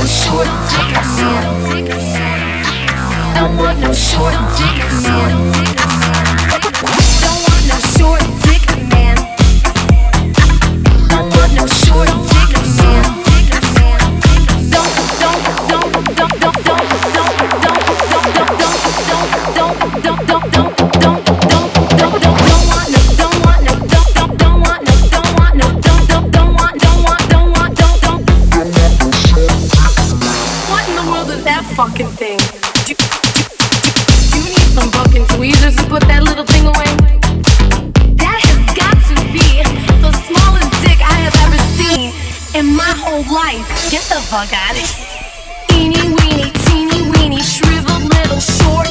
no short dick man. Don't want no short dick man. Don't want no short dick man. Don't want no short dick man. Don't don't don't don't don't don't don't don't don't don't don't don't don't don't in my whole life. Get the fuck out of here. Eeny weeny, teeny weeny, shriveled little short.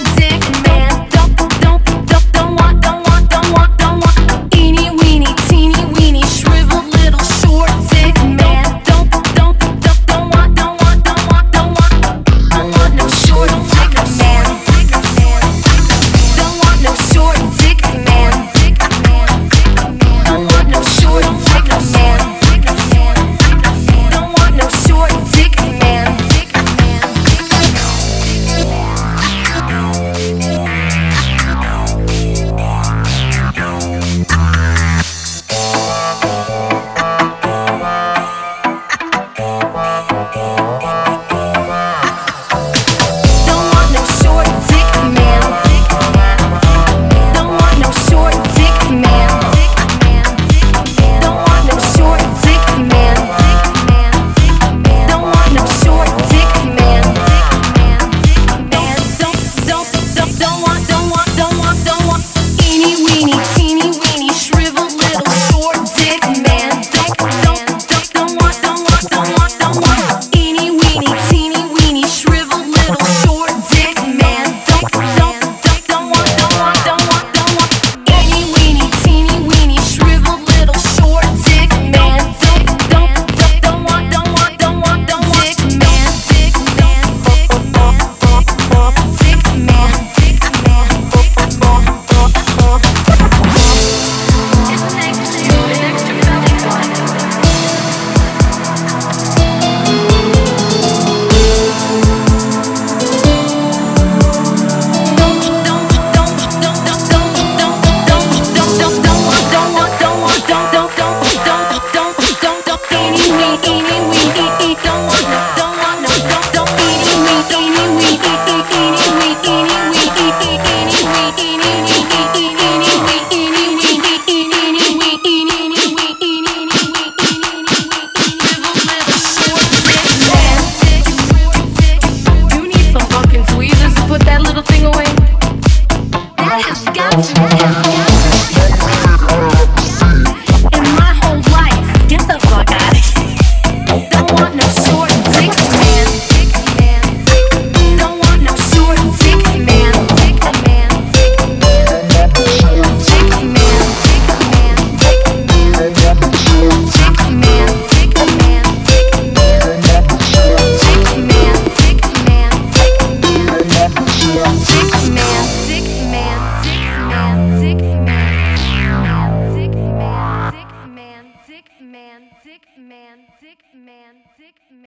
Bye. man, dick man, dick man.